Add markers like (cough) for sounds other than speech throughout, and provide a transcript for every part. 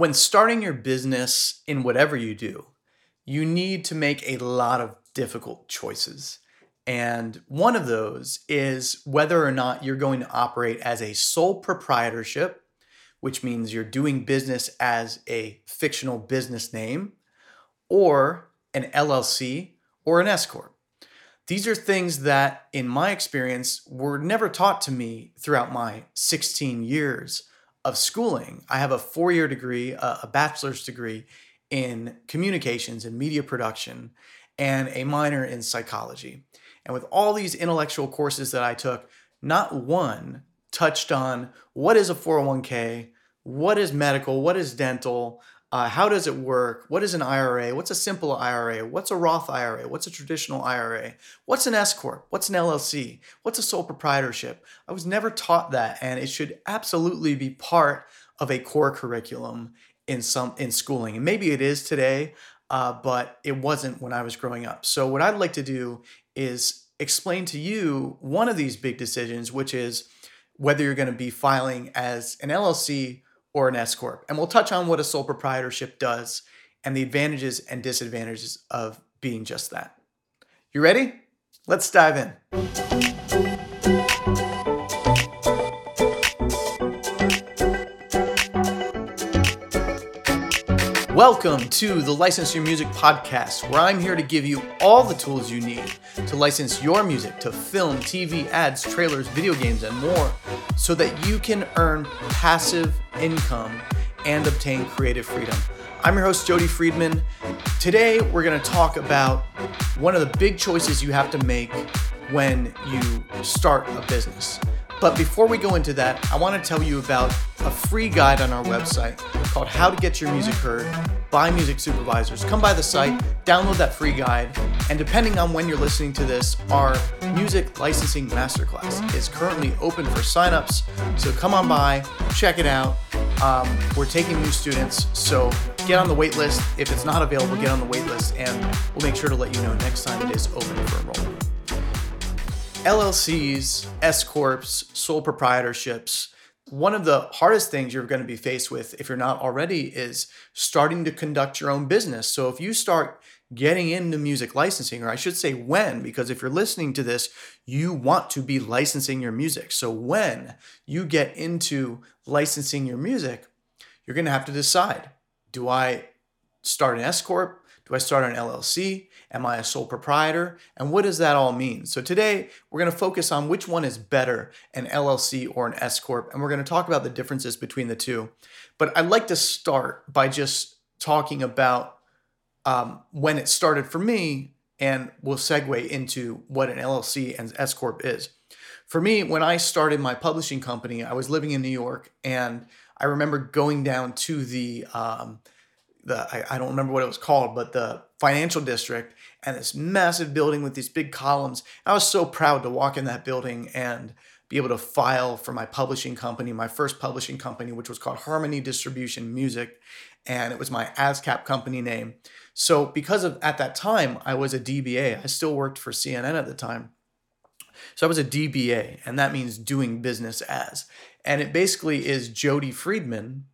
When starting your business in whatever you do, you need to make a lot of difficult choices. And one of those is whether or not you're going to operate as a sole proprietorship, which means you're doing business as a fictional business name, or an LLC or an S Corp. These are things that, in my experience, were never taught to me throughout my 16 years of schooling. I have a four year degree, a bachelor's degree in communications and media production, and a minor in psychology. And with all these intellectual courses that I took, not one touched on what is a 401k, what is medical, what is dental, uh, how does it work? What is an IRA? What's a simple IRA? What's a Roth IRA? What's a traditional IRA? What's an S Corp? What's an LLC? What's a sole proprietorship? I was never taught that, and it should absolutely be part of a core curriculum in some in schooling. And maybe it is today, uh, but it wasn't when I was growing up. So what I'd like to do is explain to you one of these big decisions, which is whether you're going to be filing as an LLC or an S Corp. And we'll touch on what a sole proprietorship does and the advantages and disadvantages of being just that. You ready? Let's dive in. Welcome to the License Your Music podcast, where I'm here to give you all the tools you need to license your music to film, TV, ads, trailers, video games, and more so that you can earn passive income and obtain creative freedom. I'm your host, Jody Friedman. Today, we're going to talk about one of the big choices you have to make when you start a business. But before we go into that, I want to tell you about a free guide on our website called How to Get Your Music Heard by Music Supervisors. Come by the site, download that free guide, and depending on when you're listening to this, our music licensing masterclass is currently open for signups. So come on by, check it out. Um, we're taking new students, so get on the wait list. If it's not available, get on the wait list, and we'll make sure to let you know next time it is open for enrollment. LLCs, S Corps, sole proprietorships, one of the hardest things you're going to be faced with if you're not already is starting to conduct your own business. So if you start getting into music licensing, or I should say when, because if you're listening to this, you want to be licensing your music. So when you get into licensing your music, you're going to have to decide do I start an S Corp? Do I start an LLC? Am I a sole proprietor? And what does that all mean? So today we're going to focus on which one is better, an LLC or an S Corp. And we're going to talk about the differences between the two. But I'd like to start by just talking about um, when it started for me, and we'll segue into what an LLC and S Corp is. For me, when I started my publishing company, I was living in New York, and I remember going down to the um, the I, I, don't remember what it was called, but the financial district and this massive building with these big columns. I was so proud to walk in that building and be able to file for my publishing company, my first publishing company, which was called Harmony Distribution Music, and it was my ASCAP company name. So because of at that time I was a DBA, I still worked for CNN at the time. So I was a DBA, and that means doing business as. And it basically is Jody Friedman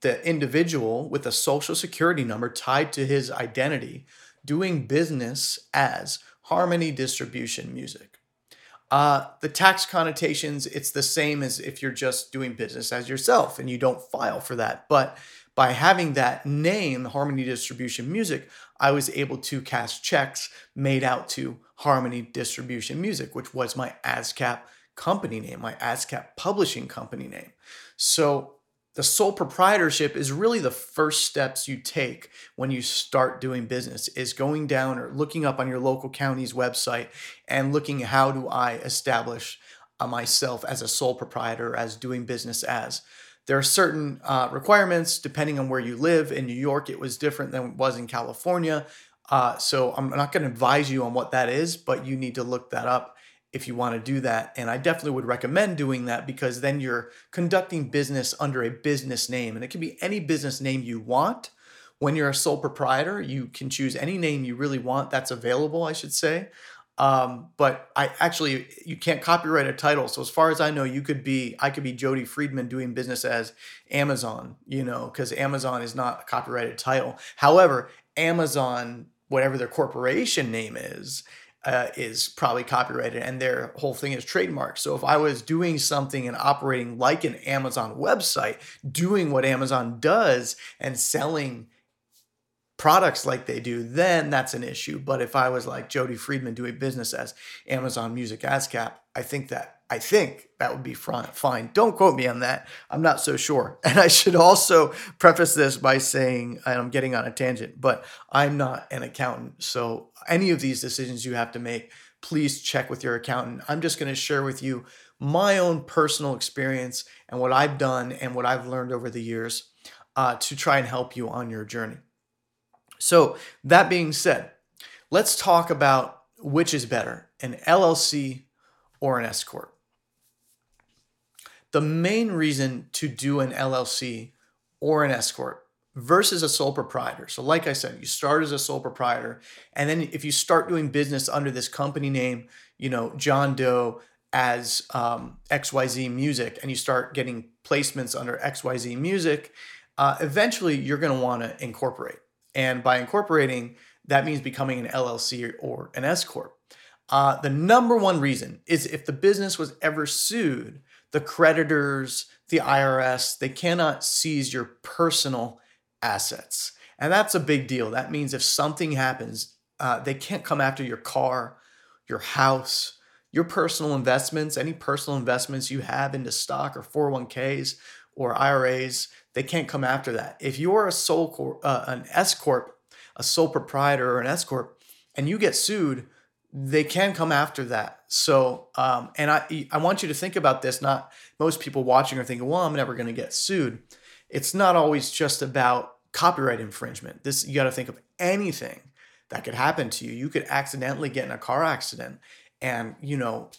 the individual with a social security number tied to his identity doing business as Harmony Distribution Music. Uh, the tax connotations, it's the same as if you're just doing business as yourself and you don't file for that. But by having that name, Harmony Distribution Music, I was able to cash checks made out to Harmony Distribution Music, which was my ASCAP company name, my ASCAP publishing company name. So the sole proprietorship is really the first steps you take when you start doing business is going down or looking up on your local county's website and looking how do i establish uh, myself as a sole proprietor as doing business as there are certain uh, requirements depending on where you live in new york it was different than it was in california uh, so i'm not going to advise you on what that is but you need to look that up if you want to do that. And I definitely would recommend doing that because then you're conducting business under a business name. And it can be any business name you want. When you're a sole proprietor, you can choose any name you really want that's available, I should say. Um, but I actually you can't copyright a title. So as far as I know, you could be I could be Jody Friedman doing business as Amazon, you know, because Amazon is not a copyrighted title. However, Amazon, whatever their corporation name is, uh, is probably copyrighted and their whole thing is trademarked. So if I was doing something and operating like an Amazon website, doing what Amazon does and selling products like they do, then that's an issue. But if I was like Jody Friedman doing business as Amazon Music ASCAP, I think that I think that would be fine. Don't quote me on that. I'm not so sure. (laughs) And I should also preface this by saying, and I'm getting on a tangent, but I'm not an accountant. So any of these decisions you have to make, please check with your accountant. I'm just going to share with you my own personal experience and what I've done and what I've learned over the years uh, to try and help you on your journey. So, that being said, let's talk about which is better, an LLC or an S Corp. The main reason to do an LLC or an S Corp versus a sole proprietor. So, like I said, you start as a sole proprietor, and then if you start doing business under this company name, you know, John Doe as um, XYZ Music, and you start getting placements under XYZ Music, uh, eventually you're going to want to incorporate. And by incorporating, that means becoming an LLC or an S Corp. Uh, the number one reason is if the business was ever sued, the creditors, the IRS, they cannot seize your personal assets. And that's a big deal. That means if something happens, uh, they can't come after your car, your house, your personal investments, any personal investments you have into stock or 401ks or IRAs, they can't come after that. If you're a sole corp, uh, an S corp, a sole proprietor or an S corp, and you get sued, they can come after that. So, um, and I, I want you to think about this. Not most people watching are thinking, well, I'm never going to get sued. It's not always just about copyright infringement. This you got to think of anything that could happen to you. You could accidentally get in a car accident, and you know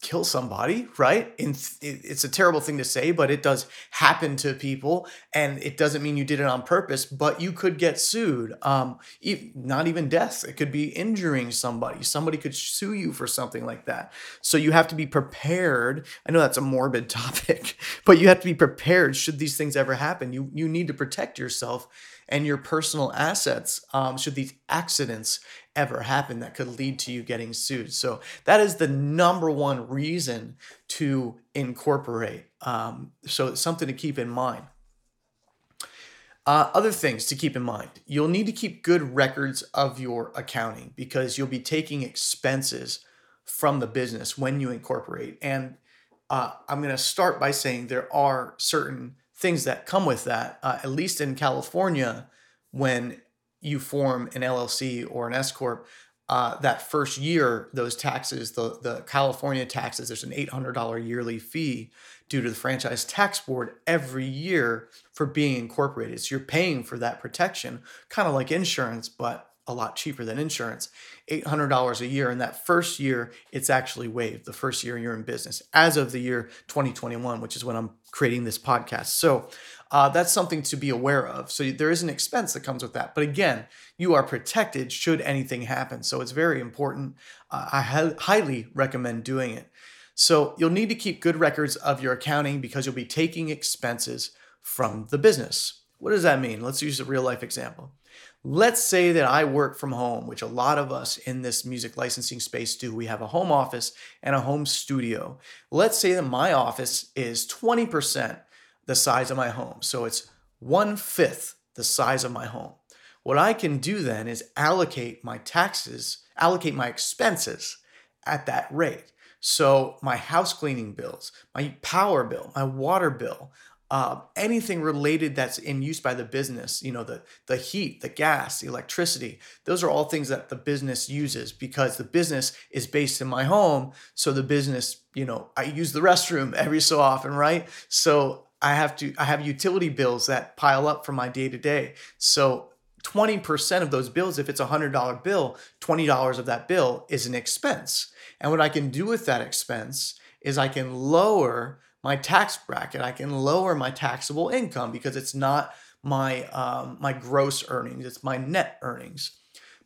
kill somebody, right? it's a terrible thing to say, but it does happen to people, and it doesn't mean you did it on purpose. But you could get sued. Um, not even death. It could be injuring somebody. Somebody could sue you for something like that. So you have to be prepared. I know that's a morbid (laughs) topic, but you have to be prepared should these things ever happen. You you need to protect yourself and your personal assets um, should these accidents ever happen that could lead to you getting sued. So that is the number one reason to incorporate. Um, so it's something to keep in mind. Uh, other things to keep in mind you'll need to keep good records of your accounting because you'll be taking expenses from the business when you incorporate. And uh, I'm going to start by saying there are certain things that come with that. Uh, at least in California, when you form an LLC or an S corp, uh, that first year, those taxes, the the California taxes, there's an eight hundred dollar yearly fee due to the franchise tax board every year for being incorporated. So you're paying for that protection, kind of like insurance, but a lot cheaper than insurance. $800 a year. And that first year, it's actually waived the first year you're in business as of the year 2021, which is when I'm creating this podcast. So uh, that's something to be aware of. So there is an expense that comes with that. But again, you are protected should anything happen. So it's very important. Uh, I ha- highly recommend doing it. So you'll need to keep good records of your accounting because you'll be taking expenses from the business. What does that mean? Let's use a real life example. Let's say that I work from home, which a lot of us in this music licensing space do. We have a home office and a home studio. Let's say that my office is 20% the size of my home. So it's one fifth the size of my home. What I can do then is allocate my taxes, allocate my expenses at that rate. So my house cleaning bills, my power bill, my water bill, uh, anything related that's in use by the business, you know, the the heat, the gas, the electricity, those are all things that the business uses because the business is based in my home. So the business, you know, I use the restroom (laughs) every so often, right? So I have to I have utility bills that pile up for my day to day. So 20% of those bills, if it's a $100 bill, $20 of that bill is an expense. And what I can do with that expense is I can lower my tax bracket. I can lower my taxable income because it's not my um, my gross earnings; it's my net earnings.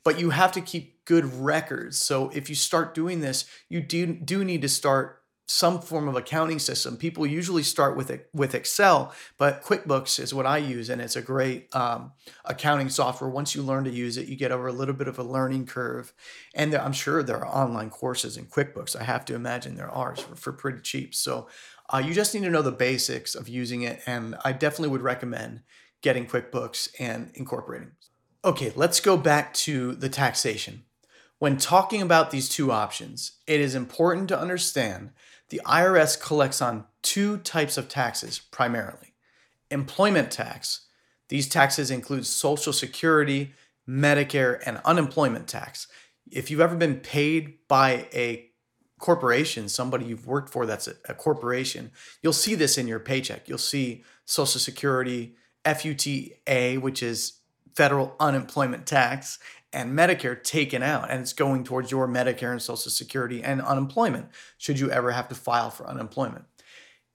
but you have to keep good records. So if you start doing this, you do, do need to start some form of accounting system. People usually start with with Excel, but QuickBooks is what I use, and it's a great um, accounting software. Once you learn to use it, you get over a little bit of a learning curve, and there, I'm sure there are online courses in QuickBooks. I have to imagine there are for, for pretty cheap. So uh, you just need to know the basics of using it, and I definitely would recommend getting QuickBooks and incorporating. Okay, let's go back to the taxation. When talking about these two options, it is important to understand the IRS collects on two types of taxes primarily employment tax. These taxes include Social Security, Medicare, and unemployment tax. If you've ever been paid by a corporation, somebody you've worked for that's a, a corporation, you'll see this in your paycheck. You'll see Social Security, FUTA, which is federal unemployment tax, and Medicare taken out, and it's going towards your Medicare and Social Security and unemployment, should you ever have to file for unemployment.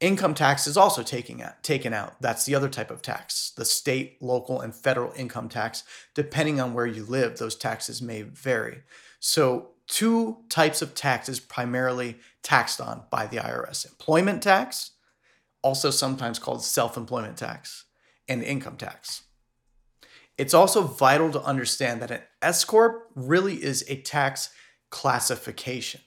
Income tax is also taking out, taken out. That's the other type of tax. The state, local, and federal income tax, depending on where you live, those taxes may vary. So, two types of taxes primarily taxed on by the IRS employment tax, also sometimes called self employment tax, and income tax. It's also vital to understand that an S Corp really is a tax classification.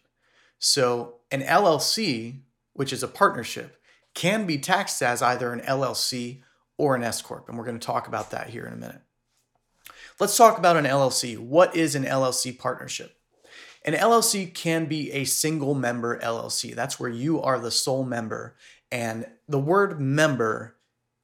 So, an LLC, which is a partnership, can be taxed as either an LLC or an S Corp. And we're going to talk about that here in a minute. Let's talk about an LLC. What is an LLC partnership? An LLC can be a single member LLC. That's where you are the sole member. And the word member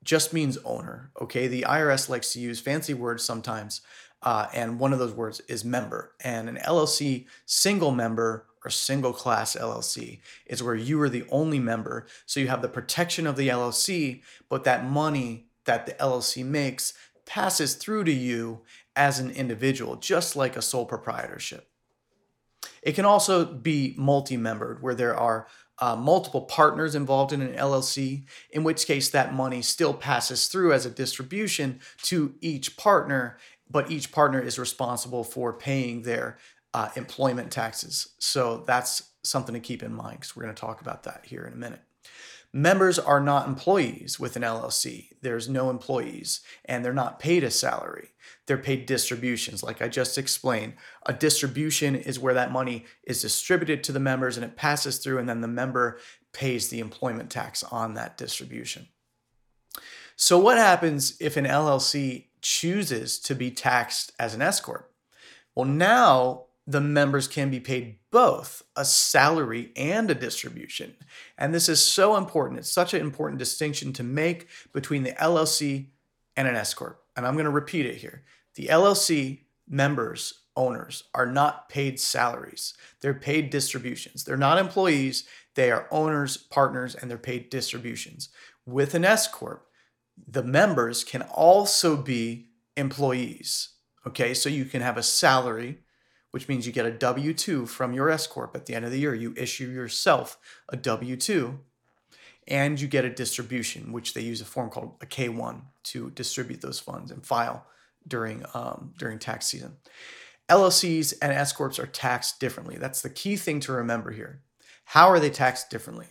just means owner. Okay, the IRS likes to use fancy words sometimes, uh, and one of those words is member. And an LLC single member or single class LLC is where you are the only member, so you have the protection of the LLC, but that money that the LLC makes passes through to you as an individual, just like a sole proprietorship. It can also be multi-membered, where there are uh, multiple partners involved in an LLC, in which case that money still passes through as a distribution to each partner, but each partner is responsible for paying their uh, employment taxes. So that's something to keep in mind because we're going to talk about that here in a minute. Members are not employees with an LLC. There's no employees and they're not paid a salary. They're paid distributions, like I just explained. A distribution is where that money is distributed to the members and it passes through, and then the member pays the employment tax on that distribution. So, what happens if an LLC chooses to be taxed as an S Corp? Well, now the members can be paid both a salary and a distribution. And this is so important. It's such an important distinction to make between the LLC and an S Corp. And I'm going to repeat it here. The LLC members, owners, are not paid salaries, they're paid distributions. They're not employees, they are owners, partners, and they're paid distributions. With an S Corp, the members can also be employees. Okay, so you can have a salary which means you get a W 2 from your S Corp at the end of the year. You issue yourself a W 2 and you get a distribution, which they use a form called a K 1 to distribute those funds and file during, um, during tax season. LLCs and S Corps are taxed differently. That's the key thing to remember here. How are they taxed differently?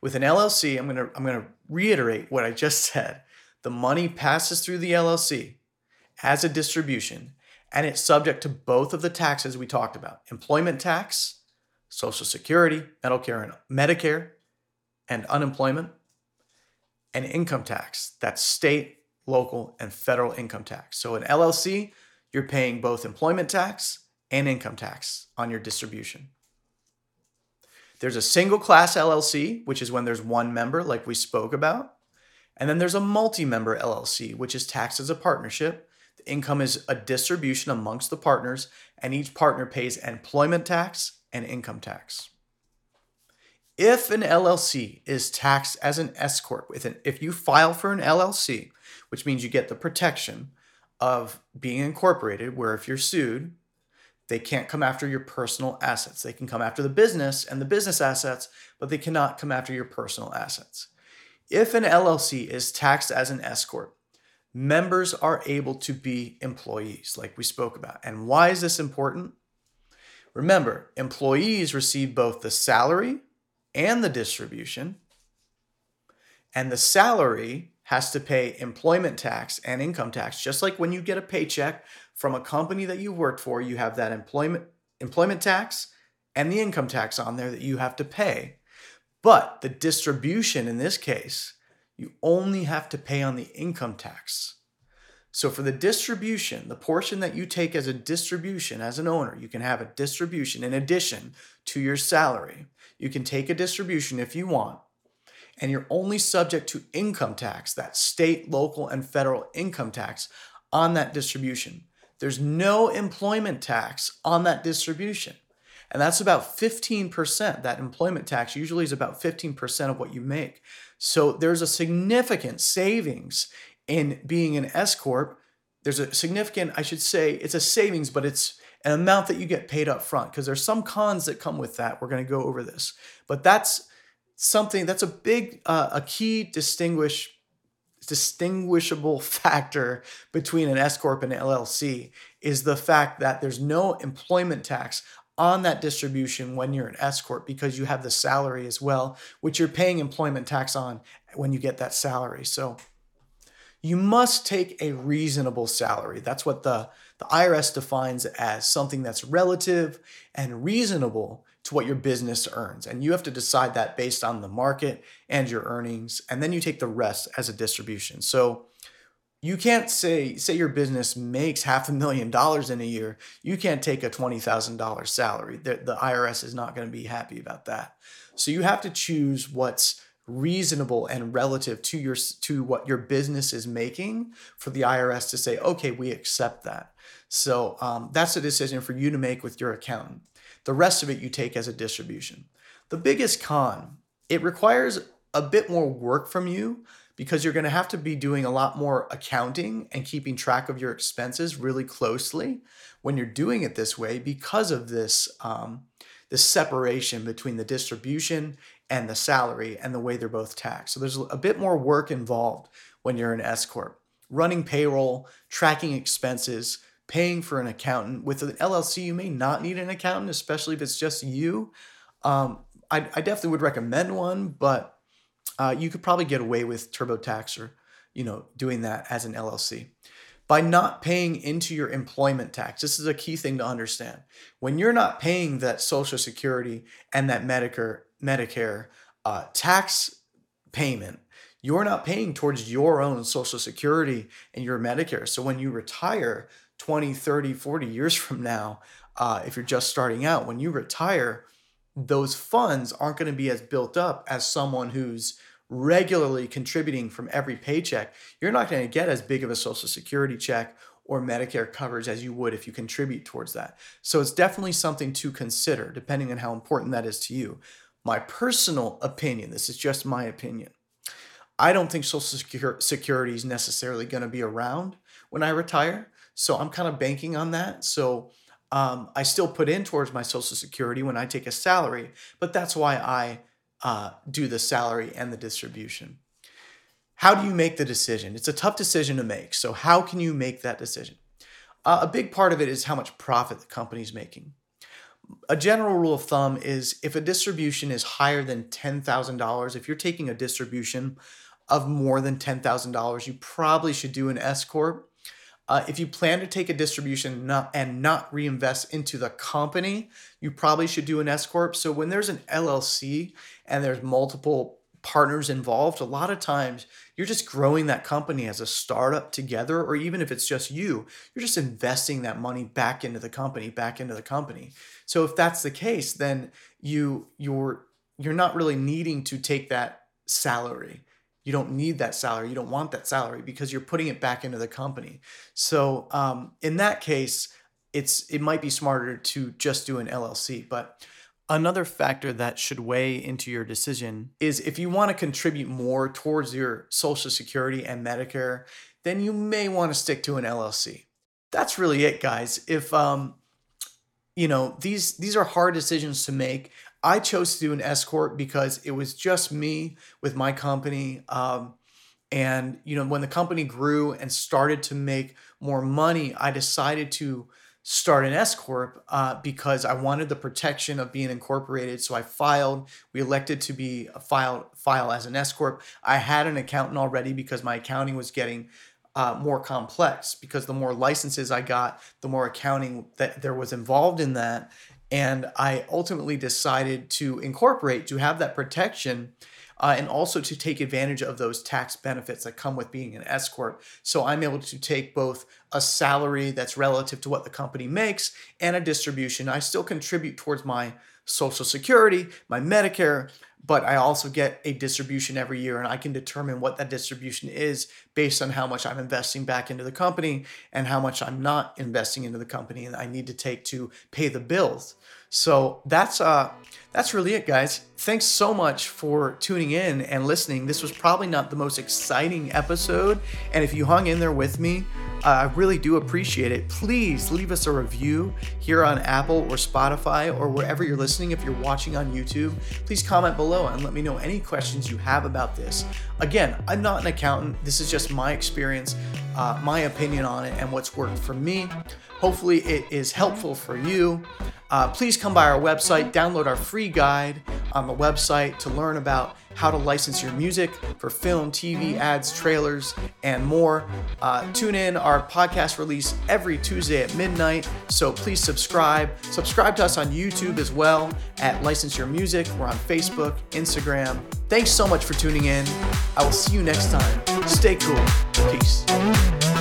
With an LLC, I'm gonna, I'm gonna reiterate what I just (laughs) said. The money passes through the LLC as a distribution and it's subject to both of the taxes we talked about employment tax, Social Security, Medicare, and Medicare, and unemployment, and income tax. That's state, local, and federal income tax. So in LLC, you're paying both employment tax and income tax on your distribution. There's a single class LLC, which is when there's one member, like we spoke about. And then there's a multi member LLC, which is taxed as a partnership the income is a distribution amongst the partners, and each partner pays employment tax and income tax. If an LLC is taxed as an S corp, with an, if you file for an LLC, which means you get the protection of being incorporated, where if you're sued, they can't come after your personal assets. They can come after the business and the business assets, but they cannot come after your personal assets. If an LLC is taxed as an S corp, members are able to be employees, like we spoke about. And why is this important? Remember, employees receive both the salary and the distribution, and the salary has to pay employment tax and income tax. Just like when you get a paycheck from a company that you worked for, you have that employment employment tax and the income tax on there that you have to pay. But the distribution in this case, you only have to pay on the income tax. So for the distribution, the portion that you take as a distribution as an owner, you can have a distribution in addition to your salary. You can take a distribution if you want, and you're only subject to income tax, that state, local, and federal income tax on that distribution. There's no employment tax on that distribution. And that's about 15%. That employment tax usually is about 15% of what you make. So there's a significant savings in being an S corp, there's a significant, I should say, it's a savings, but it's an amount that you get paid up front because there's some cons that come with that. We're going to go over this, but that's something that's a big, uh, a key distinguish distinguishable (laughs) factor between an S corp and an LLC is the fact that there's no employment tax on that distribution when you're an S corp because you have the salary as well, which you're paying employment tax on when you get that salary. So you must take a reasonable salary. That's what the, the IRS defines as something that's relative and reasonable to what your business earns. And you have to decide that based on the market and your earnings. And then you take the rest as a distribution. So you can't say, say your business makes half a million dollars in a year. You can't take a $20,000 salary. The, the IRS is not going to be happy about that. So you have to choose what's reasonable and relative to your to what your business is making for the IRS to say, okay, we accept that. So um, that's a decision for you to make with your accountant. The rest of it you take as a distribution. The biggest con, it requires a bit more work from you because you're going to have to be doing a lot more accounting and keeping track of your expenses really closely when you're doing it this way because of this um, this separation between the distribution and the salary and the way they're both taxed. So there's a bit more work involved when you're an S corp. Running payroll, tracking expenses, paying for an accountant. With an LLC, you may not need an accountant, especially if it's just you. Um, I, I, definitely would recommend one, but uh, you could probably get away with TurboTax or you know doing that as an LLC by not paying into your employment tax. This is a key thing to understand. When you're not paying that Social Security and that Medicare Medicare uh, tax payment, you're not paying towards your own Social Security and your Medicare. So when you retire 20, 30, 40 years from now, uh, if you're just starting out, when you retire, those funds aren't going to be as built up as someone who's regularly contributing from every paycheck. You're not going to get as big of a Social Security check or Medicare coverage as you would if you contribute towards that. So it's definitely something to consider depending on how important that is to you. My personal opinion, this is just my opinion. I don't think Social Security is necessarily going to be around when I retire. So I'm kind of banking on that. So um, I still put in towards my Social Security when I take a salary, but that's why I uh, do the salary and the distribution. How do you make the decision? It's a tough decision to make. So, how can you make that decision? Uh, a big part of it is how much profit the company's making a general rule of thumb is if a distribution is higher than $10,000, if you're taking a distribution of more than $10,000, you probably should do an S Corp. Uh, if you plan to take a distribution not, and not reinvest into the company, you probably should do an S Corp. So when there's an LLC and there's multiple partners involved, a lot of times you're just growing that company as a startup together, or even if it's just you, you're just investing that money back into the company, back into the company. So if that's the case, then you you're you're not really needing to take that salary. You don't need that salary. You don't want that salary because you're putting it back into the company. So um, in that case, it's it might be smarter to just do an LLC, but Another factor that should weigh into your decision is if you want to contribute more towards your Social Security and Medicare, then you may want to stick to an LLC. That's really it, guys. If um, you know these these are hard decisions to make. I chose to do an S corp because it was just me with my company, um, And you know, when the company grew and started to make more money, I decided to start an S corp uh, because I wanted the protection of being incorporated. So I filed. We elected to be a file file as an S corp. I had an accountant already because my accounting was getting uh, more complex. Because the more licenses I got, the more accounting that there was involved in that. And I ultimately decided to incorporate to have that protection uh, and also to take advantage of those tax benefits that come with being an S corp. So I'm able to take both a salary that's relative to what the company makes and a distribution. I still contribute towards my Social Security, my Medicare, but I also get a distribution every year and I can determine what that distribution is based on how much I'm investing back into the company and how much I'm not investing into the company and I need to take to pay the bills. So that's uh that's really it guys. Thanks so much for tuning in and listening. This was probably not the most exciting episode and if you hung in there with me, uh, I really do appreciate it. Please leave us a review here on Apple or Spotify or wherever you're listening. If you're watching on YouTube, please comment below and let me know any questions you have about this. Again, I'm not an accountant. This is just my experience, uh, my opinion on it, and what's worked for me. Hopefully, it is helpful for you. Uh, please come by our website, download our free guide on the website to learn about how to license your music for film, TV, ads, trailers, and more. Uh, tune in, our podcast release every Tuesday at midnight, so please subscribe. Subscribe to us on YouTube as well at License Your Music. We're on Facebook, Instagram. Thanks so much for tuning in. I will see you next time. Stay cool. Peace.